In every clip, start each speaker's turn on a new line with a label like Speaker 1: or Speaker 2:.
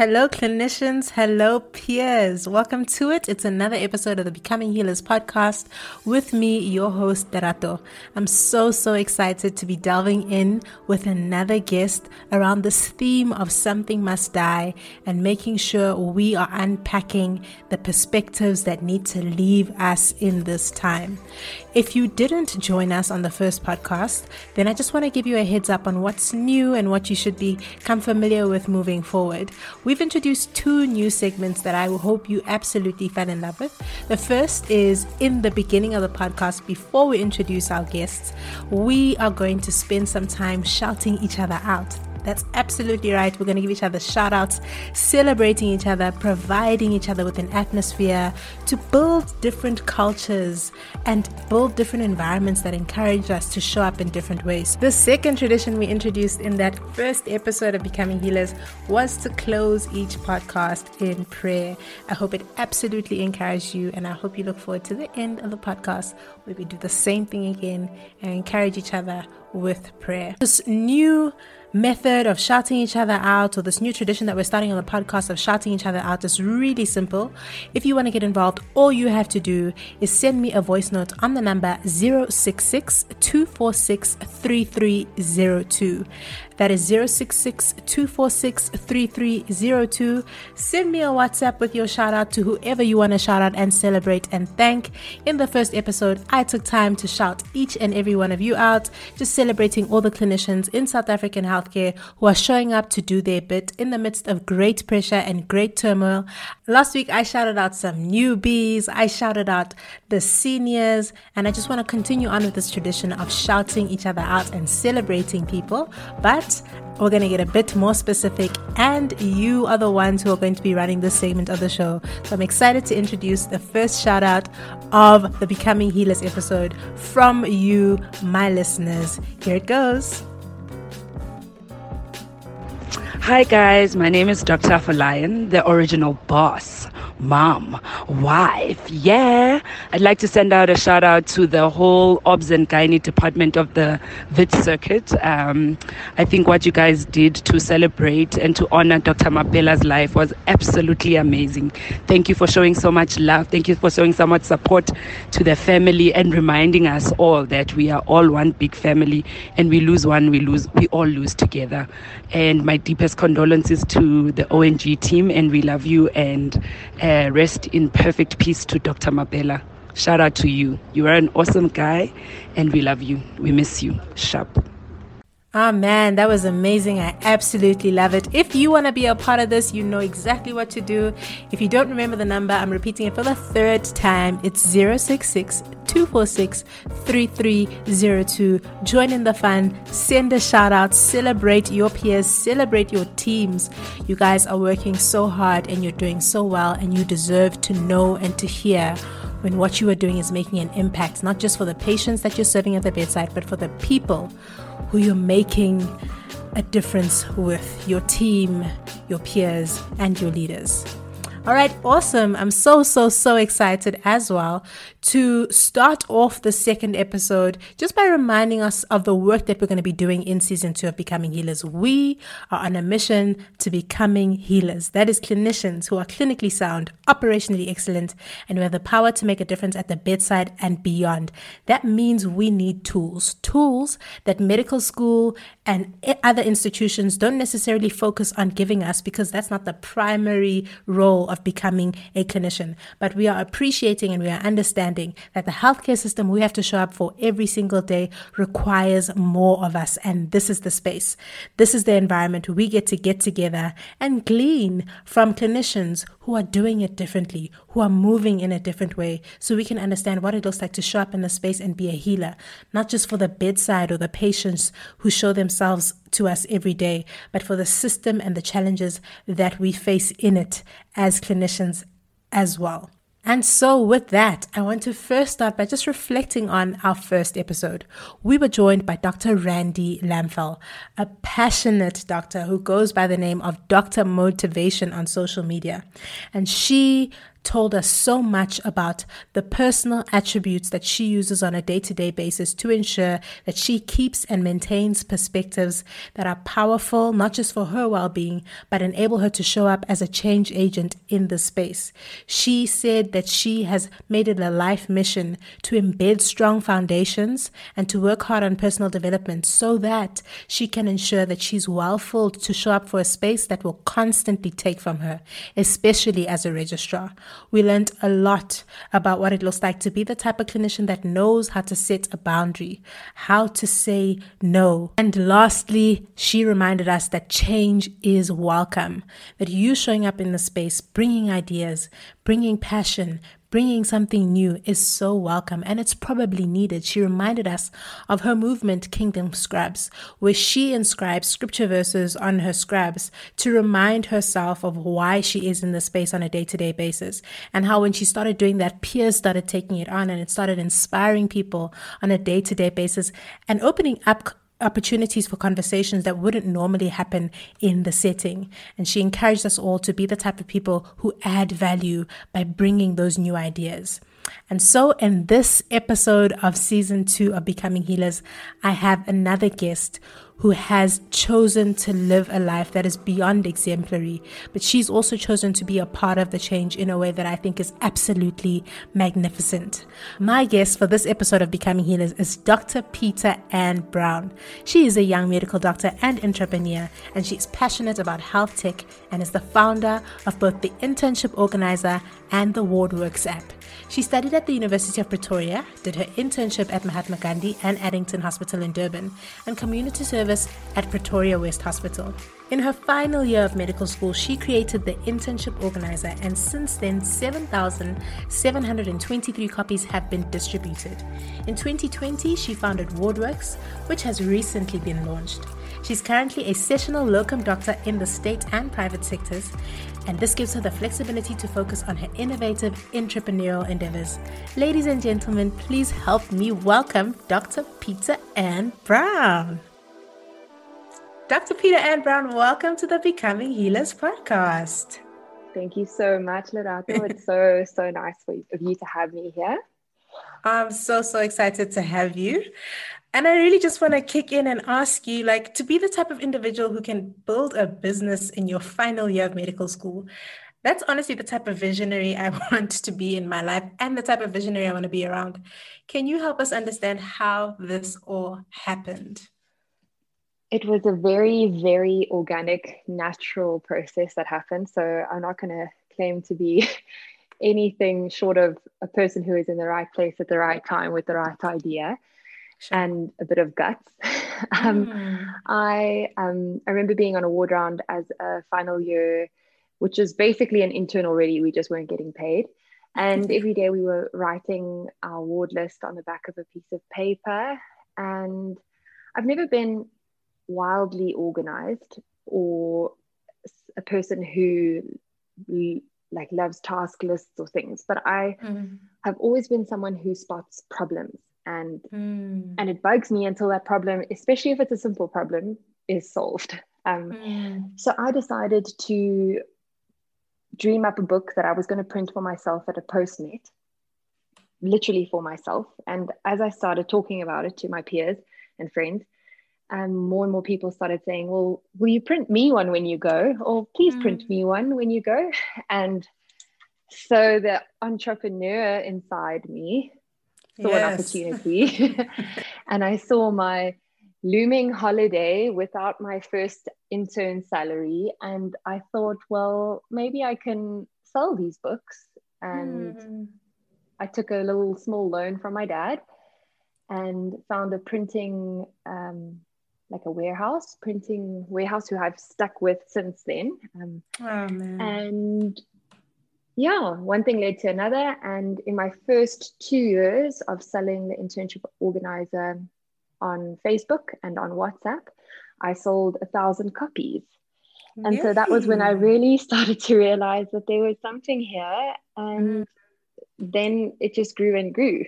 Speaker 1: Hello, clinicians. Hello, peers. Welcome to it. It's another episode of the Becoming Healers podcast with me, your host, Lorato. I'm so, so excited to be delving in with another guest around this theme of something must die and making sure we are unpacking the perspectives that need to leave us in this time. If you didn't join us on the first podcast, then I just want to give you a heads up on what's new and what you should become familiar with moving forward. We've introduced two new segments that I hope you absolutely fell in love with. The first is in the beginning of the podcast, before we introduce our guests, we are going to spend some time shouting each other out. That's absolutely right. We're going to give each other shout outs, celebrating each other, providing each other with an atmosphere to build different cultures and build different environments that encourage us to show up in different ways. The second tradition we introduced in that first episode of Becoming Healers was to close each podcast in prayer. I hope it absolutely encouraged you, and I hope you look forward to the end of the podcast where we do the same thing again and encourage each other with prayer. This new method of shouting each other out or this new tradition that we're starting on the podcast of shouting each other out is really simple. If you want to get involved, all you have to do is send me a voice note on the number 066 246 3302. That is 066 Send me a WhatsApp with your shout out to whoever you want to shout out and celebrate and thank. In the first episode, I took time to shout each and every one of you out, just celebrating all the clinicians in South African healthcare who are showing up to do their bit in the midst of great pressure and great turmoil. Last week, I shouted out some newbies, I shouted out the seniors, and I just want to continue on with this tradition of shouting each other out and celebrating people. But we're going to get a bit more specific, and you are the ones who are going to be running this segment of the show. So I'm excited to introduce the first shout out of the Becoming Healers episode from you, my listeners. Here it goes.
Speaker 2: Hi, guys. My name is Dr. Afolayan, the original boss mom, wife. Yeah. I'd like to send out a shout out to the whole OBS and Gynae department of the Wits circuit. Um, I think what you guys did to celebrate and to honor Dr. Mapela's life was absolutely amazing. Thank you for showing so much love. Thank you for showing so much support to the family and reminding us all that we are all one big family and we lose one, we lose, we all lose together. And my deepest condolences to the ONG team and we love you and uh, rest in perfect peace to Dr. Mapela. Shout out to you. You are an awesome guy and we love you. We miss you. Sharp.
Speaker 1: Oh man, that was amazing. I absolutely love it. If you want to be a part of this, you know exactly what to do. If you don't remember the number, I'm repeating it for the third time. It's 066 246 3302. Join in the fun, send a shout out, celebrate your peers, celebrate your teams. You guys are working so hard and you're doing so well, and you deserve to know and to hear when what you are doing is making an impact, not just for the patients that you're serving at the bedside, but for the people who you're making a difference with your team, your peers, and your leaders. All right, awesome. I'm so, so, so excited as well to start off the second episode just by reminding us of the work that we're going to be doing in season two of Becoming Healers. We are on a mission to becoming healers. That is clinicians who are clinically sound, operationally excellent, and who have the power to make a difference at the bedside and beyond. That means we need tools, tools that medical school and other institutions don't necessarily focus on giving us because that's not the primary role of becoming a clinician. But we are appreciating and we are understanding that the healthcare system we have to show up for every single day requires more of us. And this is the space. This is the environment we get to get together and glean from clinicians who are doing it differently, who are moving in a different way, so we can understand what it looks like to show up in the space and be a healer, not just for the bedside or the patients who show themselves to us every day, but for the system and the challenges that we face in it as clinicians as well. And so, with that, I want to first start by just reflecting on our first episode. We were joined by Dr. Randy Lamphel, a passionate doctor who goes by the name of Dr. Motivation on social media. And she told us so much about the personal attributes that she uses on a day to day basis to ensure that she keeps and maintains perspectives that are powerful, not just for her well being, but enable her to show up as a change agent in the space. She said that she has made it a life mission to embed strong foundations and to work hard on personal development so that she can ensure that she's well filled to show up for a space that will constantly take from her, especially as a registrar. We learned a lot about what it looks like to be the type of clinician that knows how to set a boundary, how to say no. And lastly, she reminded us that change is welcome, that you showing up in the space, bringing ideas, bringing passion, bringing something new is so welcome and it's probably needed. She reminded us of her movement, Kingdom Scrubs, where she inscribes scripture verses on her scrubs to remind herself of why she is in the space on a day to day basis. And how when she started doing that, peers started taking it on and it started inspiring people on a day to day basis and opening up opportunities for conversations that wouldn't normally happen in the setting. And she encouraged us all to be the type of people who add value by bringing those new ideas. And so, in this episode of season two of Becoming Healers, I have another guest who has chosen to live a life that is beyond exemplary, but she's also chosen to be a part of the change in a way that I think is absolutely magnificent. My guest for this episode of Becoming Healers is Dr. Peter Ann Brown. She is a young medical doctor and entrepreneur, and she is passionate about health tech and is the founder of both the Internship Organizer and the WardWorks app. She studied at the University of Pretoria, did her internship at Mahatma Gandhi and Addington Hospital in Durban, and community service at Pretoria West Hospital. In her final year of medical school, she created the Internship Organizer, and since then, 7,723 copies have been distributed. In 2020, she founded WardWorks, which has recently been launched. She's currently a sessional locum doctor in the state and private sectors, and this gives her the flexibility to focus on her innovative entrepreneurial endeavors. Ladies and gentlemen, please help me welcome Dr. Peter Ann Brown. Dr. Peter Ann Brown, welcome to the Becoming Healers podcast.
Speaker 3: Thank you so much, Lorato. It's so, so nice of you to have me here.
Speaker 1: I'm so, so excited to have you. And I really just want to kick in and ask you like to be the type of individual who can build a business in your final year of medical school. That's honestly the type of visionary I want to be in my life and the type of visionary I want to be around. Can you help us understand how this all happened?
Speaker 3: It was a very, very organic, natural process that happened. So I'm not going to claim to be anything short of a person who is in the right place at the right time with the right idea sure. and a bit of guts. um, mm. I um, I remember being on a ward round as a final year, which is basically an intern already. We just weren't getting paid. And every day we were writing our ward list on the back of a piece of paper. And I've never been wildly organized or a person who like loves task lists or things, but I mm. have always been someone who spots problems and mm. and it bugs me until that problem especially if it's a simple problem is solved um, mm. so i decided to dream up a book that i was going to print for myself at a postnet literally for myself and as i started talking about it to my peers and friends um, more and more people started saying well will you print me one when you go or please mm. print me one when you go and so the entrepreneur inside me saw yes. an opportunity and I saw my looming holiday without my first intern salary. And I thought, well, maybe I can sell these books. And mm. I took a little small loan from my dad and found a printing, um, like a warehouse, printing warehouse who I've stuck with since then. Um, oh, and yeah, one thing led to another. And in my first two years of selling the internship organizer on Facebook and on WhatsApp, I sold a thousand copies. And so that was when I really started to realize that there was something here. And mm. then it just grew and grew.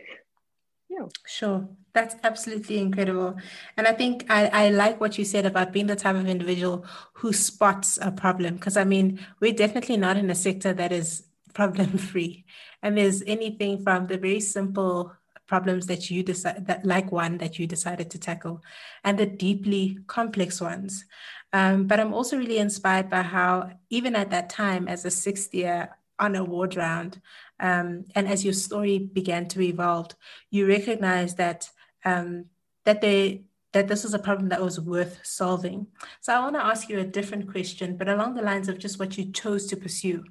Speaker 1: Yeah. Sure. That's absolutely incredible. And I think I, I like what you said about being the type of individual who spots a problem. Because I mean, we're definitely not in a sector that is problem free. And there's anything from the very simple problems that you decide that like one that you decided to tackle and the deeply complex ones. Um, but I'm also really inspired by how even at that time as a sixth year on a ward round, um, and as your story began to evolve, you recognized that um, that they that this was a problem that was worth solving. So I want to ask you a different question, but along the lines of just what you chose to pursue.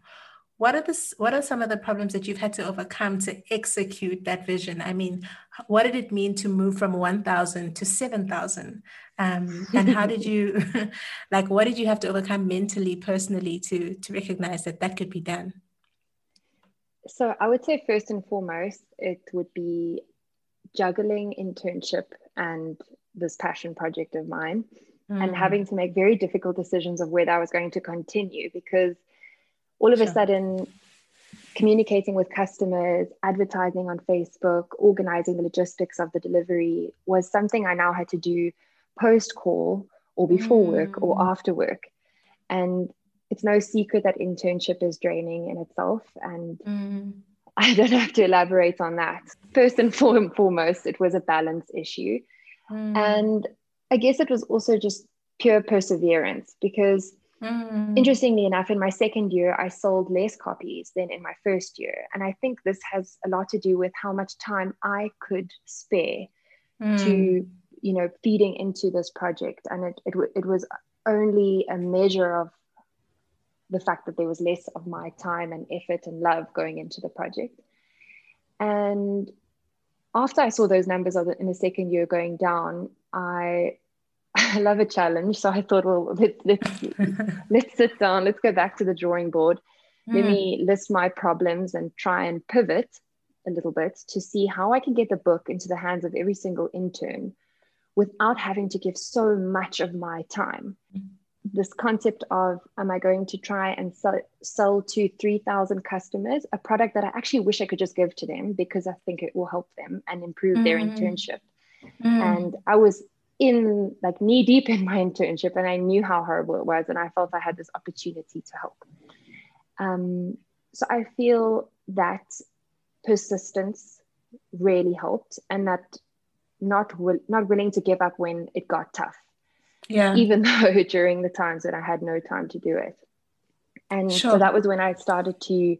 Speaker 1: What are the what are some of the problems that you've had to overcome to execute that vision? I mean, what did it mean to move from 1,000 to 7,000? Um, and how did you, like, what did you have to overcome mentally, personally, to to recognize that that could be done?
Speaker 3: So I would say first and foremost, it would be juggling internship and this passion project of mine mm. and having to make very difficult decisions of whether I was going to continue because all of sure. a sudden communicating with customers, advertising on Facebook, organizing the logistics of the delivery was something I now had to do post call or before mm. work or mm. after work. And it's no secret that internship is draining in itself. And mm. I don't have to elaborate on that. First and foremost, it was a balance issue. Mm. And I guess it was also just pure perseverance because, mm. interestingly enough, in my second year, I sold less copies than in my first year. And I think this has a lot to do with how much time I could spare mm. to, you know, feeding into this project. And it, it, it was only a measure of the fact that there was less of my time and effort and love going into the project. And after I saw those numbers in the second year going down, I I love a challenge. So I thought, well, let's let's let's sit down, let's go back to the drawing board. Mm. Let me list my problems and try and pivot a little bit to see how I can get the book into the hands of every single intern without having to give so much of my time. Mm this concept of am I going to try and sell, sell to 3,000 customers a product that I actually wish I could just give to them because I think it will help them and improve mm. their internship. Mm. And I was in like knee deep in my internship and I knew how horrible it was and I felt I had this opportunity to help. Um, so I feel that persistence really helped and that not will, not willing to give up when it got tough
Speaker 1: yeah
Speaker 3: even though during the times that i had no time to do it and sure. so that was when i started to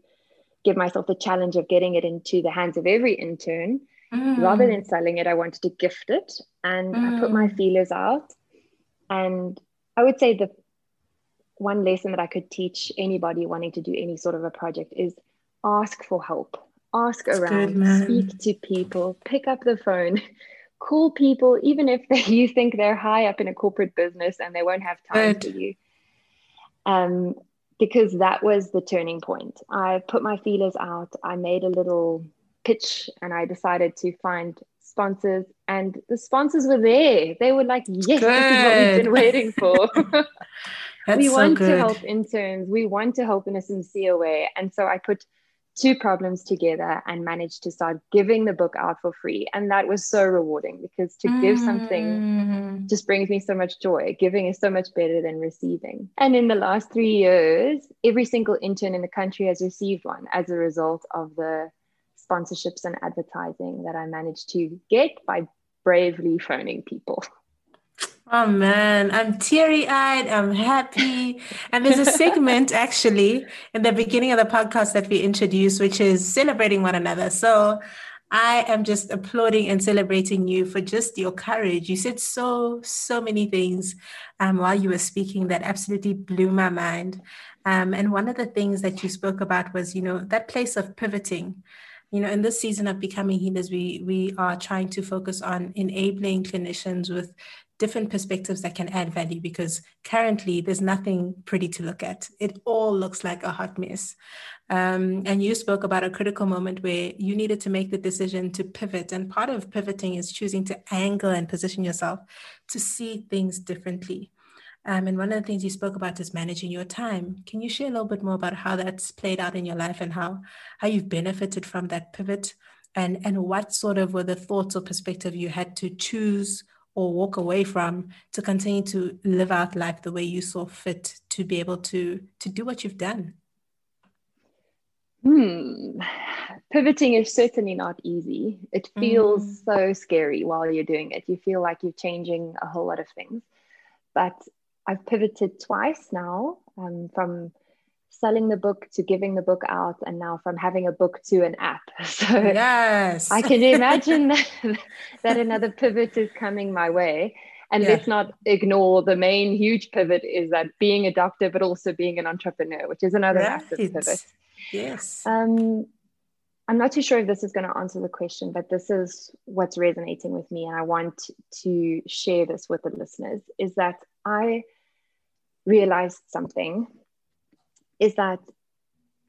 Speaker 3: give myself the challenge of getting it into the hands of every intern mm. rather than selling it i wanted to gift it and mm. i put my mm. feelers out and i would say the one lesson that i could teach anybody wanting to do any sort of a project is ask for help ask That's around good, speak to people pick up the phone call people, even if they, you think they're high up in a corporate business and they won't have time Good. for you. Um, because that was the turning point. I put my feelers out. I made a little pitch and I decided to find sponsors, and the sponsors were there. They were like, Yes, Good. this is what we've been waiting for. we so want good. to help interns. We want to help in a sincere way. And so I put two problems together and managed to start giving the book out for free. And that was so rewarding because to mm. give something mm. just brings me so much joy. Giving is so much better than receiving. And in the last three years, every single intern in the country has received one as a result of the sponsorships and advertising that I managed to get by bravely phoning people.
Speaker 1: Oh man, I'm teary eyed. I'm happy. And there's a segment actually in the beginning of the podcast that we introduced, which is celebrating one another. So I am just applauding and celebrating you for just your courage. You said so, so many things um, while you were speaking that absolutely blew my mind. Um, and one of the things that you spoke about was, you know, that place of pivoting you know in this season of becoming healers we we are trying to focus on enabling clinicians with different perspectives that can add value because currently there's nothing pretty to look at. It all looks like a hot mess. Um, and you spoke about a critical moment where you needed to make the decision to pivot. And part of pivoting is choosing to angle and position yourself to see things differently. Um, and one of the things you spoke about is managing your time. Can you share a little bit more about how that's played out in your life and how how you've benefited from that pivot, and and what sort of were the thoughts or perspective you had to choose or walk away from to continue to live out life the way you saw fit to be able to to do what you've done
Speaker 3: Hmm. Pivoting is certainly not easy. It feels mm. so scary while you're doing it. You feel like you're changing a whole lot of things. But I've pivoted twice now um, from selling the book to giving the book out and now from having a book to an app. So
Speaker 1: yes.
Speaker 3: I can imagine that, that another pivot is coming my way. And yeah. let's not ignore the main huge pivot is that being a doctor but also being an entrepreneur which is another right. massive pivot.
Speaker 1: Yes.
Speaker 3: Um, i'm not too sure if this is going to answer the question but this is what's resonating with me and i want to share this with the listeners is that i realized something is that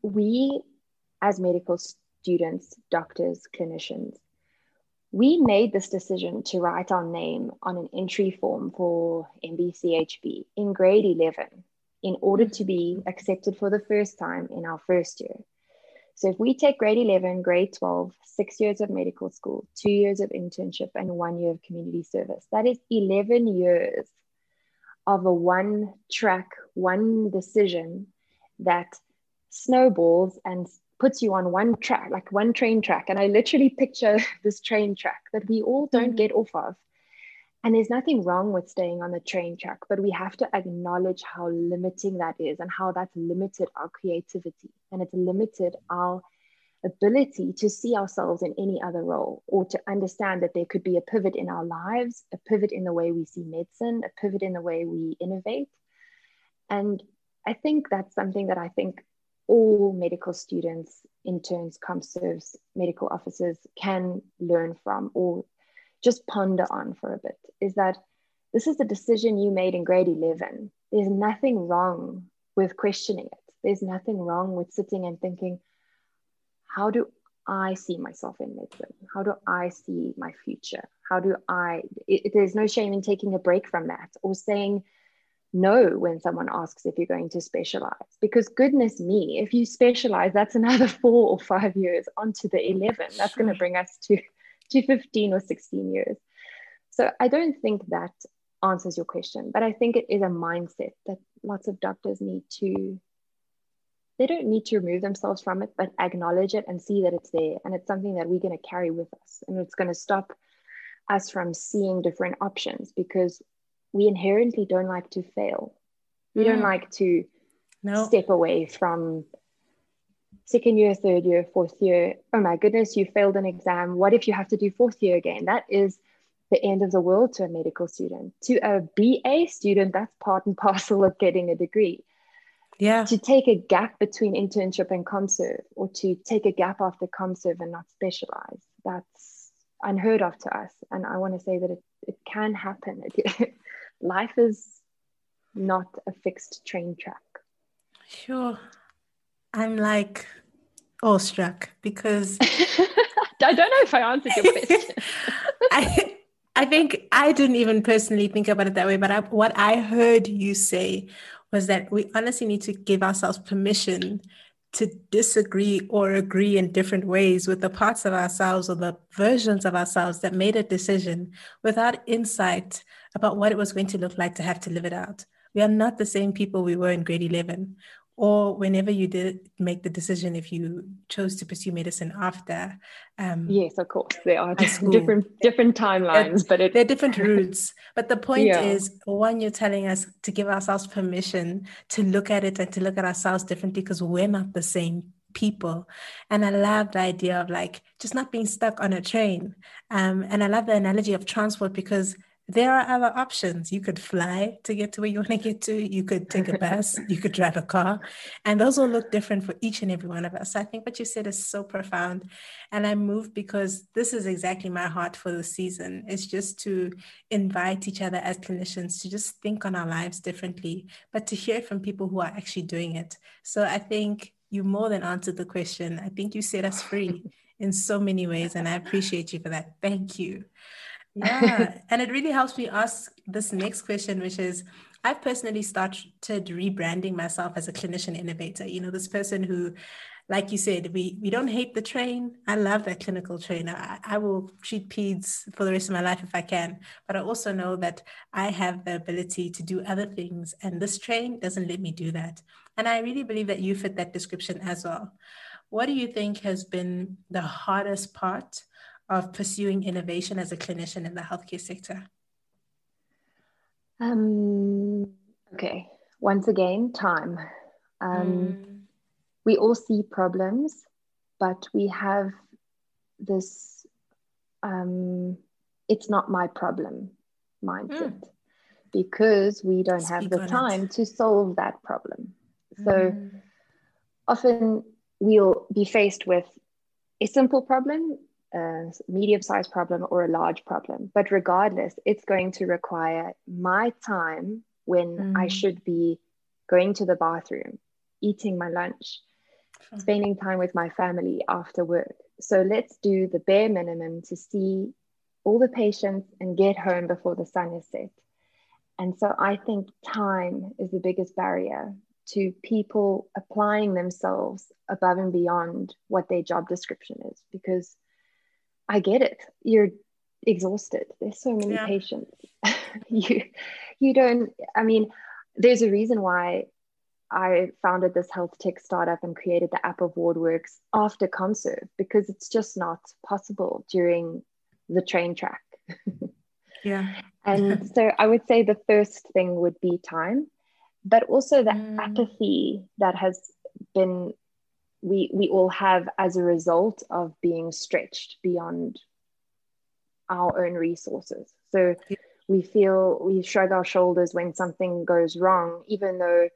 Speaker 3: we, as medical students, doctors, clinicians, we made this decision to write our name on an entry form for MBCHB in grade 11 in order to be mm-hmm. accepted for the first time in our first year. So if we take grade 11, grade 12, six years of medical school, two years of internship, and one year of community service, that is 11 years of a one track, one decision that snowballs and puts you on one track, like one train track. And I literally picture this train track that we all don't mm-hmm. get off of. And there's nothing wrong with staying on the train track, but we have to acknowledge how limiting that is and how that's limited our creativity and it's limited our ability to see ourselves in any other role or to understand that there could be a pivot in our lives, a pivot in the way we see medicine, a pivot in the way we innovate. And I think that's something that I think all medical students, interns, ComServes, medical officers can learn from or just ponder on for a bit is that this is the decision you made in grade 11. There's nothing wrong with questioning it. There's nothing wrong with sitting and thinking, how do I see myself in medicine? How do I see my future? How do I, it, there's no shame in taking a break from that or saying, no when someone asks if you're going to specialize because goodness me if you specialize that's another four or five years onto the 11 that's going to bring us to to 15 or 16 years so i don't think that answers your question but i think it is a mindset that lots of doctors need to they don't need to remove themselves from it but acknowledge it and see that it's there and it's something that we're going to carry with us and it's going to stop us from seeing different options because we inherently don't like to fail. We mm. don't like to no. step away from second year, third year, fourth year. Oh my goodness, you failed an exam. What if you have to do fourth year again? That is the end of the world to a medical student. To a BA student, that's part and parcel of getting a degree.
Speaker 1: Yeah.
Speaker 3: To take a gap between internship and ComServe, or to take a gap after ComServe and not specialize, that's unheard of to us. And I want to say that it, it can happen. It, life is not a fixed train track.
Speaker 1: Sure. I'm like awestruck because
Speaker 3: I don't know if I answered your question.
Speaker 1: I, I think I didn't even personally think about it that way, but I, what I heard you say was that we honestly need to give ourselves permission to disagree or agree in different ways with the parts of ourselves or the versions of ourselves that made a decision without insight about what it was going to look like to have to live it out. We are not the same people we were in grade 11 or whenever you did make the decision if you chose to pursue medicine after
Speaker 3: um, yes of course there are different different timelines but
Speaker 1: it, they're different routes but the point yeah. is one you're telling us to give ourselves permission to look at it and to look at ourselves differently because we're not the same people and i love the idea of like just not being stuck on a train um, and i love the analogy of transport because there are other options. You could fly to get to where you want to get to. You could take a bus. you could drive a car. And those will look different for each and every one of us. So I think what you said is so profound. And I'm moved because this is exactly my heart for the season. It's just to invite each other as clinicians to just think on our lives differently, but to hear from people who are actually doing it. So I think you more than answered the question. I think you set us free in so many ways. And I appreciate you for that. Thank you. Yeah. and it really helps me ask this next question, which is I've personally started rebranding myself as a clinician innovator. You know, this person who, like you said, we, we don't hate the train. I love that clinical trainer. I, I will treat peds for the rest of my life if I can. But I also know that I have the ability to do other things. And this train doesn't let me do that. And I really believe that you fit that description as well. what do you think has been the hardest part of pursuing innovation as a clinician in the healthcare sector?
Speaker 3: Um, okay, once again, time. Um, mm. We all see problems, but we have this um, it's not my problem mindset mm. because we don't Speak have the time it. to solve that problem. So mm. often we'll be faced with a simple problem, a medium sized problem, or a large problem. But regardless, it's going to require my time when mm. I should be going to the bathroom, eating my lunch, spending time with my family after work. So let's do the bare minimum to see all the patients and get home before the sun is set. And so I think time is the biggest barrier to people applying themselves above and beyond what their job description is because I get it. You're exhausted. There's so many yeah. patients. you you don't I mean there's a reason why I founded this health tech startup and created the app of WardWorks after ComServe because it's just not possible during the train track.
Speaker 1: yeah.
Speaker 3: and so I would say the first thing would be time, but also the mm. apathy that has been we we all have as a result of being stretched beyond our own resources. So we feel we shrug our shoulders when something goes wrong, even though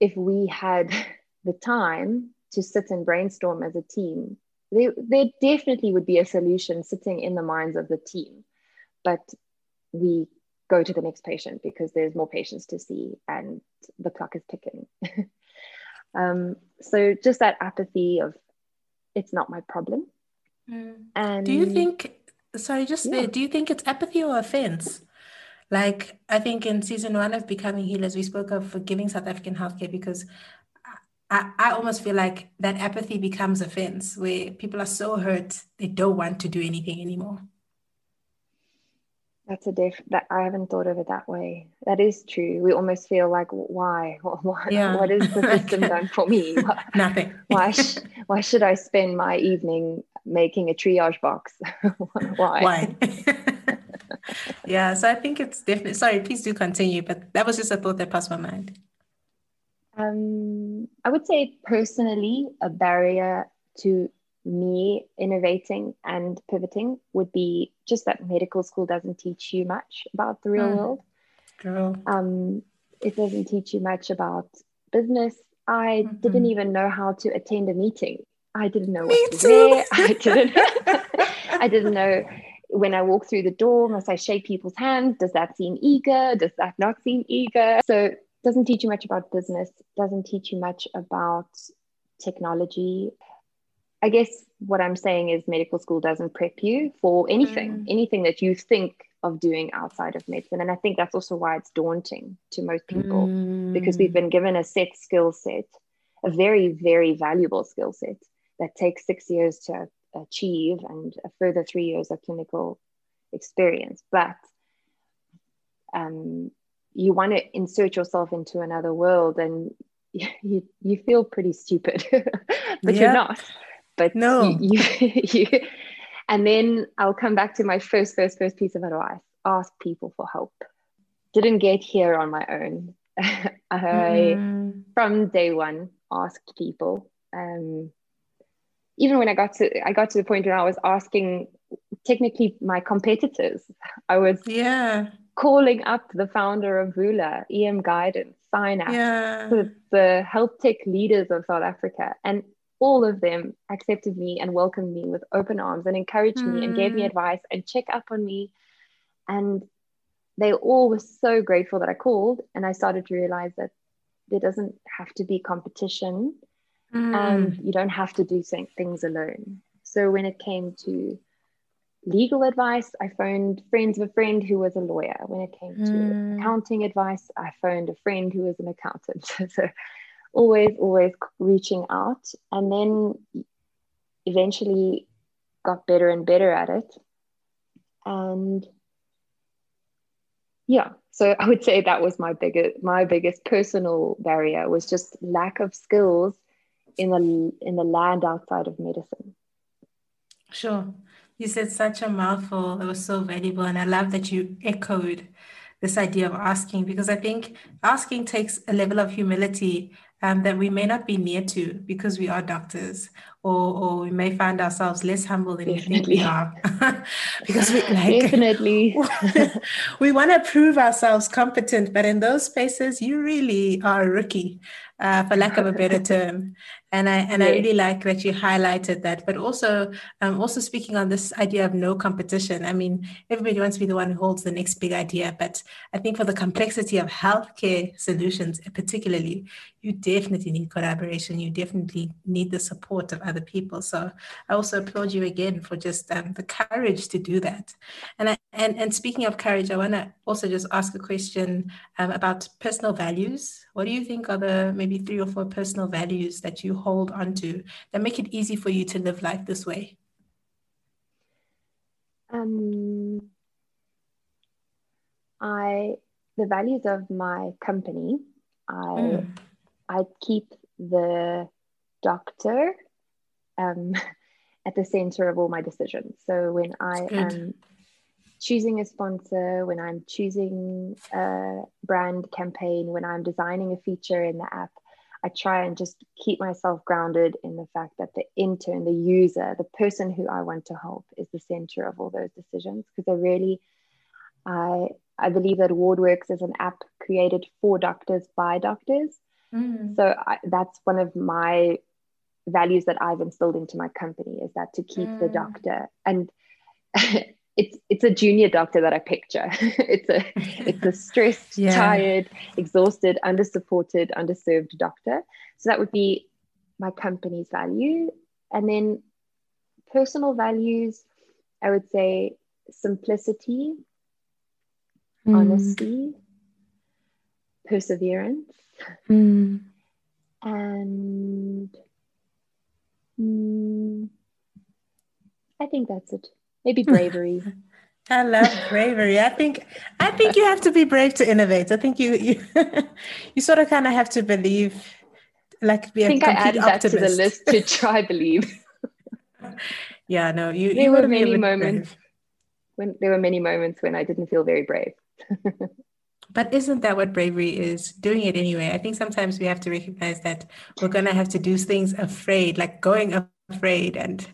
Speaker 3: if we had the time to sit and brainstorm as a team, there, there definitely would be a solution sitting in the minds of the team. But we go to the next patient because there's more patients to see and the clock is ticking. um, so just that apathy of it's not my problem.
Speaker 1: Mm. And do you think, sorry, just yeah. there, do you think it's apathy or offense? Like I think in season one of Becoming Healers, we spoke of forgiving South African healthcare because I, I almost feel like that apathy becomes offense where people are so hurt they don't want to do anything anymore.
Speaker 3: That's a diff that I haven't thought of it that way. That is true. We almost feel like, why? What, yeah. what is the system done for me?
Speaker 1: Nothing.
Speaker 3: why? Sh- why should I spend my evening making a triage box? why?
Speaker 1: Why? yeah. So I think it's definitely. Sorry, please do continue. But that was just a thought that passed my mind.
Speaker 3: Um, I would say personally, a barrier to me innovating and pivoting would be just that medical school doesn't teach you much about the real mm. world.
Speaker 1: Girl.
Speaker 3: Um, it doesn't teach you much about business. I mm-hmm. didn't even know how to attend a meeting. I didn't know
Speaker 1: me
Speaker 3: what to wear. I didn't. I didn't know when I walk through the door. Must I shake people's hands? Does that seem eager? Does that not seem eager? So doesn't teach you much about business, doesn't teach you much about technology. I guess what I'm saying is medical school doesn't prep you for anything, mm. anything that you think of doing outside of medicine. And I think that's also why it's daunting to most people mm. because we've been given a set skill set, a very, very valuable skill set that takes six years to achieve and a further three years of clinical experience. But um, you want to insert yourself into another world and you, you feel pretty stupid but yeah. you're not but
Speaker 1: no.
Speaker 3: you, you, you, and then i'll come back to my first first first piece of advice. Ask people for help. Didn't get here on my own. I mm. from day one asked people. Um, even when i got to i got to the point where i was asking technically my competitors. I was
Speaker 1: yeah.
Speaker 3: calling up the founder of Vula, EM Guidance, Synapse,
Speaker 1: yeah.
Speaker 3: the, the health tech leaders of South Africa. And all of them accepted me and welcomed me with open arms and encouraged mm. me and gave me hmm. advice and check up on me. And they all were so grateful that I called. And I started to realize that there doesn't have to be competition mm. and you don't have to do things alone. So when it came to legal advice, I phoned friends of a friend who was a lawyer. When it came to mm. accounting advice, I phoned a friend who was an accountant. so always, always reaching out. And then eventually got better and better at it. And yeah, so I would say that was my biggest my biggest personal barrier was just lack of skills in the in the land outside of medicine.
Speaker 1: Sure. You said such a mouthful. It was so valuable. And I love that you echoed this idea of asking because I think asking takes a level of humility um, that we may not be near to because we are doctors, or, or we may find ourselves less humble than Definitely. we think we are. because we like
Speaker 3: Definitely
Speaker 1: we want to prove ourselves competent, but in those spaces, you really are a rookie, uh, for lack of a better term and I and I really like that you highlighted that. But also, um, also speaking on this idea of no competition. I mean, everybody wants to be the one who holds the next big idea, but I think for the complexity of healthcare solutions, particularly, you definitely need collaboration. You definitely need the support of other people. So I also applaud you again for just um, the courage to do that. And I, and and speaking of courage, I want to also just ask a question um, about personal values. What do you think are the maybe three or four personal values that you hold onto that make it easy for you to live life this way?
Speaker 3: Um, I the values of my company. I mm. I keep the doctor um, at the center of all my decisions. So when I am choosing a sponsor, when I'm choosing a brand campaign, when I'm designing a feature in the app, I try and just keep myself grounded in the fact that the intern, the user, the person who I want to help is the center of all those decisions. Because I really, I I believe that WardWorks is an app created for doctors by doctors. Mm. So I, that's one of my values that I've instilled into my company is that to keep mm. the doctor and it's it's a junior doctor that I picture. it's a it's a stressed, yeah. tired, exhausted, under supported, underserved doctor. So that would be my company's value. And then personal values, I would say simplicity, mm. honesty, perseverance, mm. and mm, I think that's it maybe bravery
Speaker 1: I love bravery. I think I think you have to be brave to innovate. I think you you you sort of kind of have to believe, like be
Speaker 3: I think
Speaker 1: a complete
Speaker 3: I add
Speaker 1: optimist.
Speaker 3: that to the list to try believe.
Speaker 1: yeah, no, you.
Speaker 3: There
Speaker 1: you
Speaker 3: were many moments brave. when there were many moments when I didn't feel very brave.
Speaker 1: But isn't that what bravery is? Doing it anyway. I think sometimes we have to recognize that we're gonna have to do things afraid, like going afraid and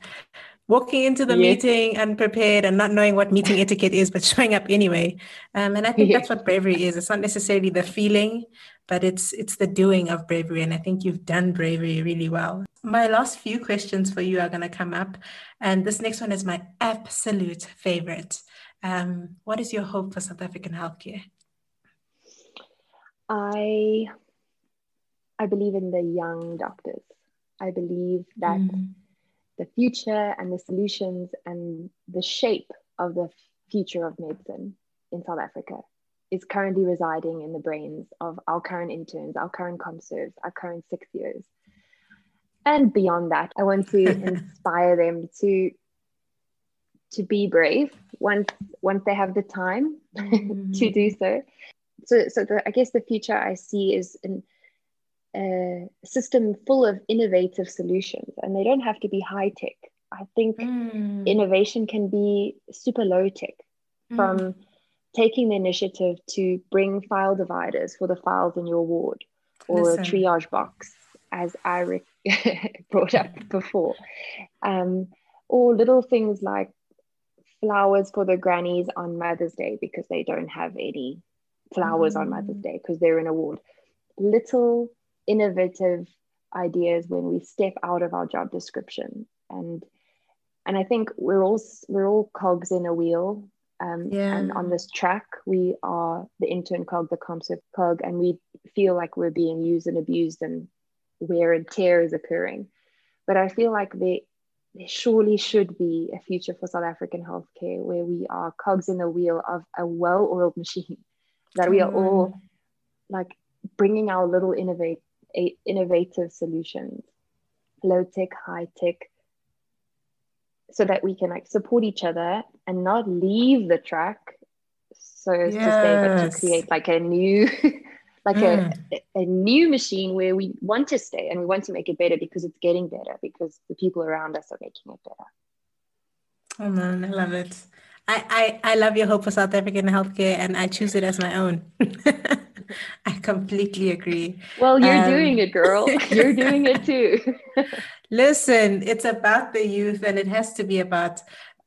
Speaker 1: walking into the yes. meeting unprepared and not knowing what meeting etiquette is, but showing up anyway. Um, and I think yes. that's what bravery is. It's not necessarily the feeling, but it's it's the doing of bravery. And I think you've done bravery really well. My last few questions for you are going to come up, and this next one is my absolute favorite. Um, what is your hope for South African healthcare?
Speaker 3: I I believe in the young doctors. I believe that. Mm the future and the solutions and the shape of the future of medicine in South Africa is currently residing in the brains of our current interns, our current ComServes, our current six years. And beyond that, I want to inspire them to to be brave once once they have the time mm-hmm. to do so. So, so the, I guess the future I see is an a system full of innovative solutions and they don't have to be high tech i think mm. innovation can be super low tech mm. from taking the initiative to bring file dividers for the files in your ward or Listen. a triage box as i brought up before um, or little things like flowers for the grannies on mother's day because they don't have any flowers mm. on mother's day because they're in a ward little innovative ideas when we step out of our job description and and i think we're all we're all cogs in a wheel um, yeah. and on this track we are the intern cog the ComServe cog and we feel like we're being used and abused and wear and tear is occurring but i feel like there, there surely should be a future for south african healthcare where we are cogs in the wheel of a well-oiled machine that we are all like bringing our little innovate innovative solutions, low tech, high tech, so that we can like support each other and not leave the track so as yes. to say, but to create like a new, like mm. a, a new machine where we want to stay and we want to make it better because it's getting better because the people around us are making it better.
Speaker 1: Oh man, I love it. I, I, I love your hope for South African healthcare and I choose it as my own. I completely agree.
Speaker 3: Well, you're um, doing it, girl. You're doing it too.
Speaker 1: listen, it's about the youth and it has to be about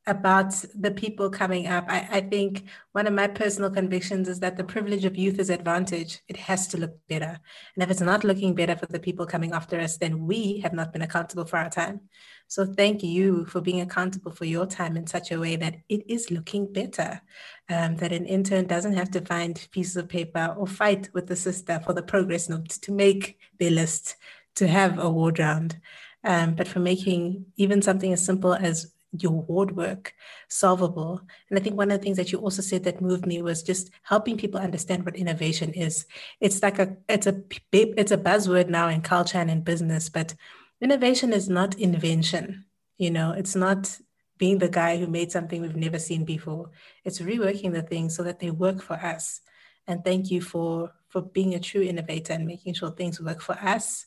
Speaker 1: about the people coming up. I, I, think one of my personal convictions is that the privilege of youth is advantage. It has to look better. And if it's not looking better for the people coming after us, then we have not been accountable for our time. So thank you for being accountable for your time in such a way that it is looking better. Um, that an intern doesn't have to find pieces of paper or fight with the sister for the progress notes to make their list to have a ward round. Um, but for making even something as simple as your ward work solvable. And I think one of the things that you also said that moved me was just helping people understand what innovation is. It's like a it's a it's a buzzword now in culture and in business, but innovation is not invention. You know, it's not being the guy who made something we've never seen before. It's reworking the things so that they work for us. And thank you for for being a true innovator and making sure things work for us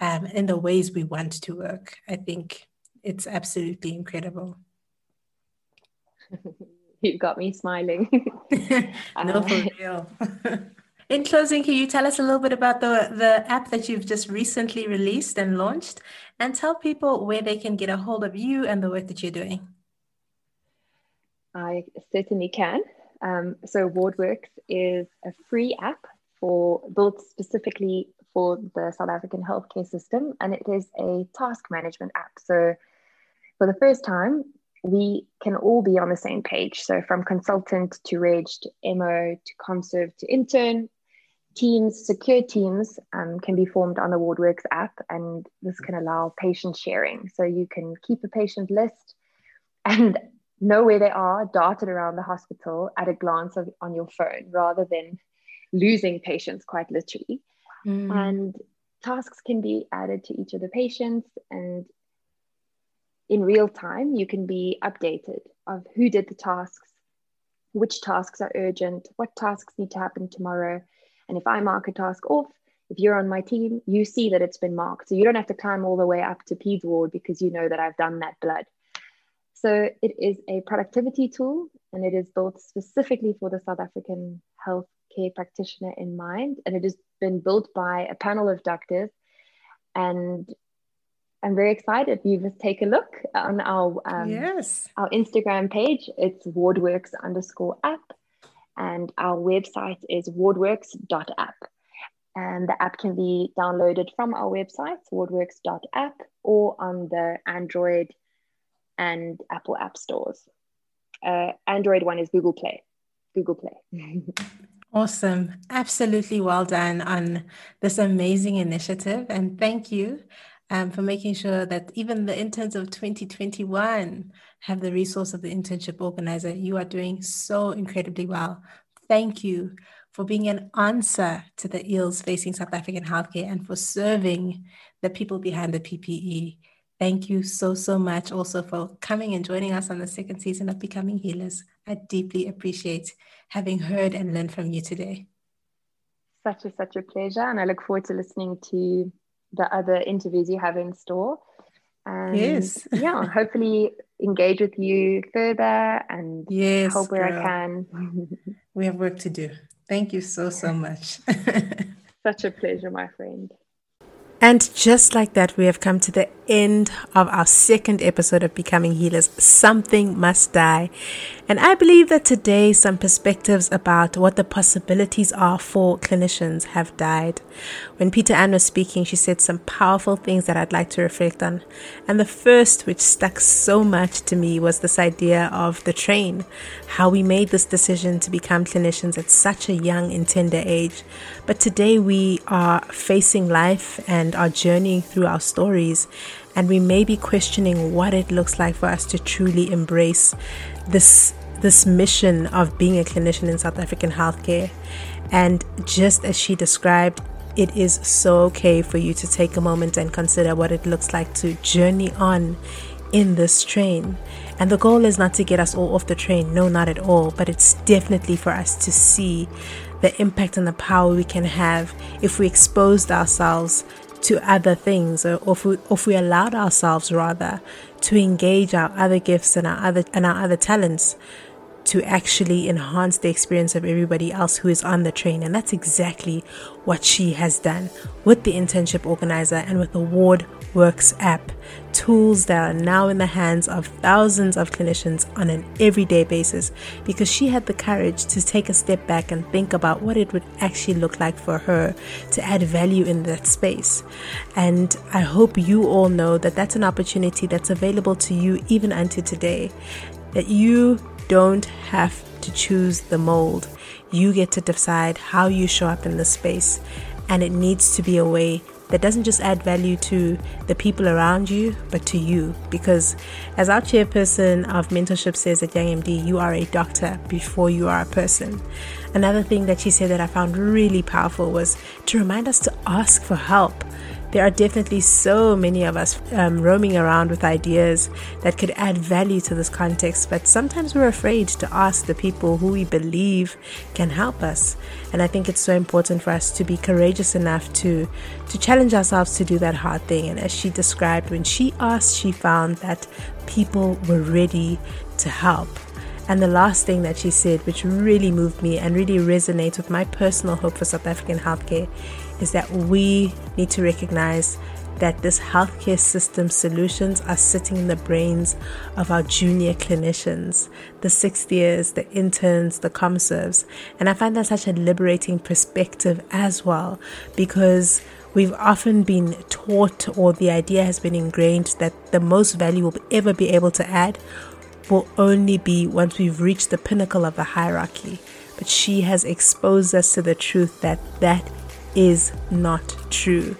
Speaker 1: um, in the ways we want to work. I think it's absolutely incredible.
Speaker 3: You've got me smiling.
Speaker 1: no, for uh, real. In closing, can you tell us a little bit about the, the app that you've just recently released and launched and tell people where they can get a hold of you and the work that you're doing?
Speaker 3: I certainly can. Um, so, WardWorks is a free app for built specifically for the South African healthcare system, and it is a task management app. So, for the first time, we can all be on the same page. So from consultant to reg to MO to ComServe to intern, teams, secure teams um, can be formed on the WardWorks app, and this can allow patient sharing. So you can keep a patient list and know where they are darted around the hospital at a glance of, on your phone rather than losing patients quite literally. Mm. And tasks can be added to each of the patients and in real time, you can be updated of who did the tasks, which tasks are urgent, what tasks need to happen tomorrow. And if I mark a task off, if you're on my team, you see that it's been marked. So you don't have to climb all the way up to PEDS ward because you know that I've done that blood. So it is a productivity tool and it is built specifically for the South African healthcare practitioner in mind. And it has been built by a panel of doctors and I'm very excited. If you just take a look on our um,
Speaker 1: yes
Speaker 3: our Instagram page. It's wardworks underscore app, and our website is wardworks.app. And the app can be downloaded from our website, wardworks.app, or on the Android and Apple app stores. Uh, Android one is Google Play. Google Play.
Speaker 1: Awesome. Absolutely well done on this amazing initiative. And thank you um, for making sure that even the interns of 2021 have the resource of the internship organizer. You are doing so incredibly well. Thank you for being an answer to the ills facing South African healthcare and for serving the people behind the PPE. Thank you so, so much also for coming and joining us on the second season of Becoming Healers. I deeply appreciate having heard and learned from you today.
Speaker 3: Such a, such a pleasure. And I look forward to listening to the other interviews you have in store. And
Speaker 1: yes.
Speaker 3: yeah, hopefully engage with you further and
Speaker 1: yes,
Speaker 3: help where girl. I can.
Speaker 1: we have work to do. Thank you so, so much.
Speaker 3: Such a pleasure, my friend.
Speaker 1: And just like that, we have come to the end of our second episode of Becoming Healers. Something must die. And I believe that today some perspectives about what the possibilities are for clinicians have died. When Peter Ann was speaking, she said some powerful things that I'd like to reflect on. And the first, which stuck so much to me, was this idea of the train, how we made this decision to become clinicians at such a young and tender age. But today we are facing life and are journeying through our stories and we may be questioning what it looks like for us to truly embrace this this mission of being a clinician in South African healthcare. And just as she described, it is so okay for you to take a moment and consider what it looks like to journey on in this train. And the goal is not to get us all off the train, no, not at all, but it's definitely for us to see the impact and the power we can have if we exposed ourselves to other things or if we, if we allowed ourselves rather to engage our other gifts and our other and our other talents to actually enhance the experience of everybody else who is on the train. And that's exactly what she has done with the internship organizer and with the Ward Works app. Tools that are now in the hands of thousands of clinicians on an everyday basis because she had the courage to take a step back and think about what it would actually look like for her to add value in that space. And I hope you all know that that's an opportunity that's available to you even unto today. That you don't have to choose the mold. You get to decide how you show up in the space, and it needs to be a way that doesn't just add value to the people around you, but to you. Because, as our chairperson of mentorship says at Young MD, you are a doctor before you are a person. Another thing that she said that I found really powerful was to remind us to ask for help there are definitely so many of us um, roaming around with ideas that could add value to this context, but sometimes we're afraid to ask the people who we believe can help us. And I think it's so important for us to be courageous enough to to challenge ourselves to do that hard thing. And as she described, when she asked, she found that people were ready to help. And the last thing that she said, which really moved me and really resonates with my personal hope for South African healthcare, is that we need to recognize that this healthcare system solutions are sitting in the brains of our junior clinicians, the sixth years, the interns, the comserves. And I find that such a liberating perspective as well because we've often been taught or the idea has been ingrained that the most value we'll ever be able to add will only be once we've reached the pinnacle of the hierarchy. But she has exposed us to the truth that that is not true.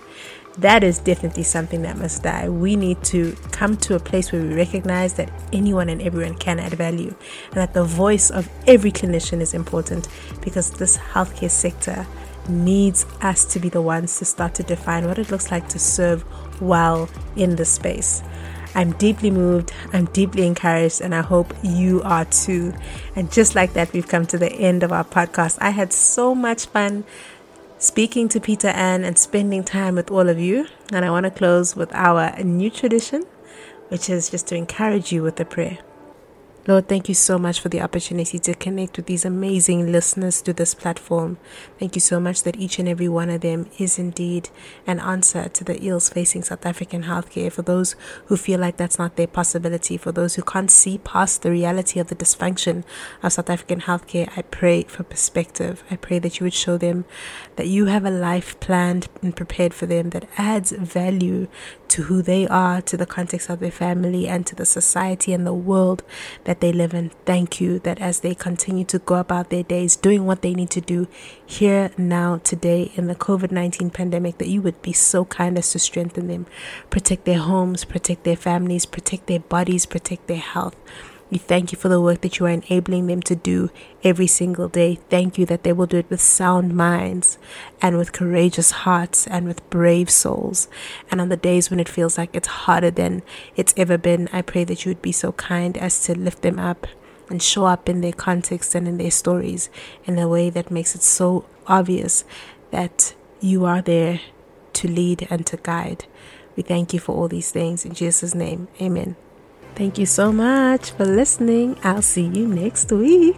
Speaker 1: That is definitely something that must die. We need to come to a place where we recognize that anyone and everyone can add value and that the voice of every clinician is important because this healthcare sector needs us to be the ones to start to define what it looks like to serve well in the space. I'm deeply moved, I'm deeply encouraged, and I hope you are too. And just like that, we've come to the end of our podcast. I had so much fun speaking to Peter Ann and spending time with all of you. And I want to close with our new tradition, which is just to encourage you with a prayer. Lord, thank you so much for the opportunity to connect with these amazing listeners to this platform. Thank you so much that each and every one of them is indeed an answer to the ills facing South African healthcare. For those who feel like that's not their possibility, for those who can't see past the reality of the dysfunction of South African healthcare, I pray for perspective. I pray that you would show them that you have a life planned and prepared for them that adds value to who they are, to the context of their family, and to the society and the world that they live in. Thank you that as they continue to go about their days doing what they need to do here, now, today, in the COVID 19 pandemic, that you would be so kind as to strengthen them, protect their homes, protect their families, protect their bodies, protect their health. We thank you for the work that you are enabling them to do every single day. Thank you that they will do it with sound minds and with courageous hearts and with brave souls. And on the days when it feels like it's harder than it's ever been, I pray that you would be so kind as to lift them up and show up in their context and in their stories in a way that makes it so obvious that you are there to lead and to guide. We thank you for all these things. In Jesus' name, amen. Thank you so much for listening. I'll see you next week.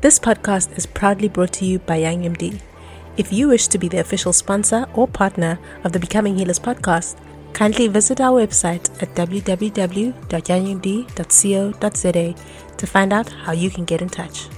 Speaker 1: This podcast is proudly brought to you by Young MD. If you wish to be the official sponsor or partner of the Becoming Healers podcast, kindly visit our website at www.youngmd.co.za to find out how you can get in touch.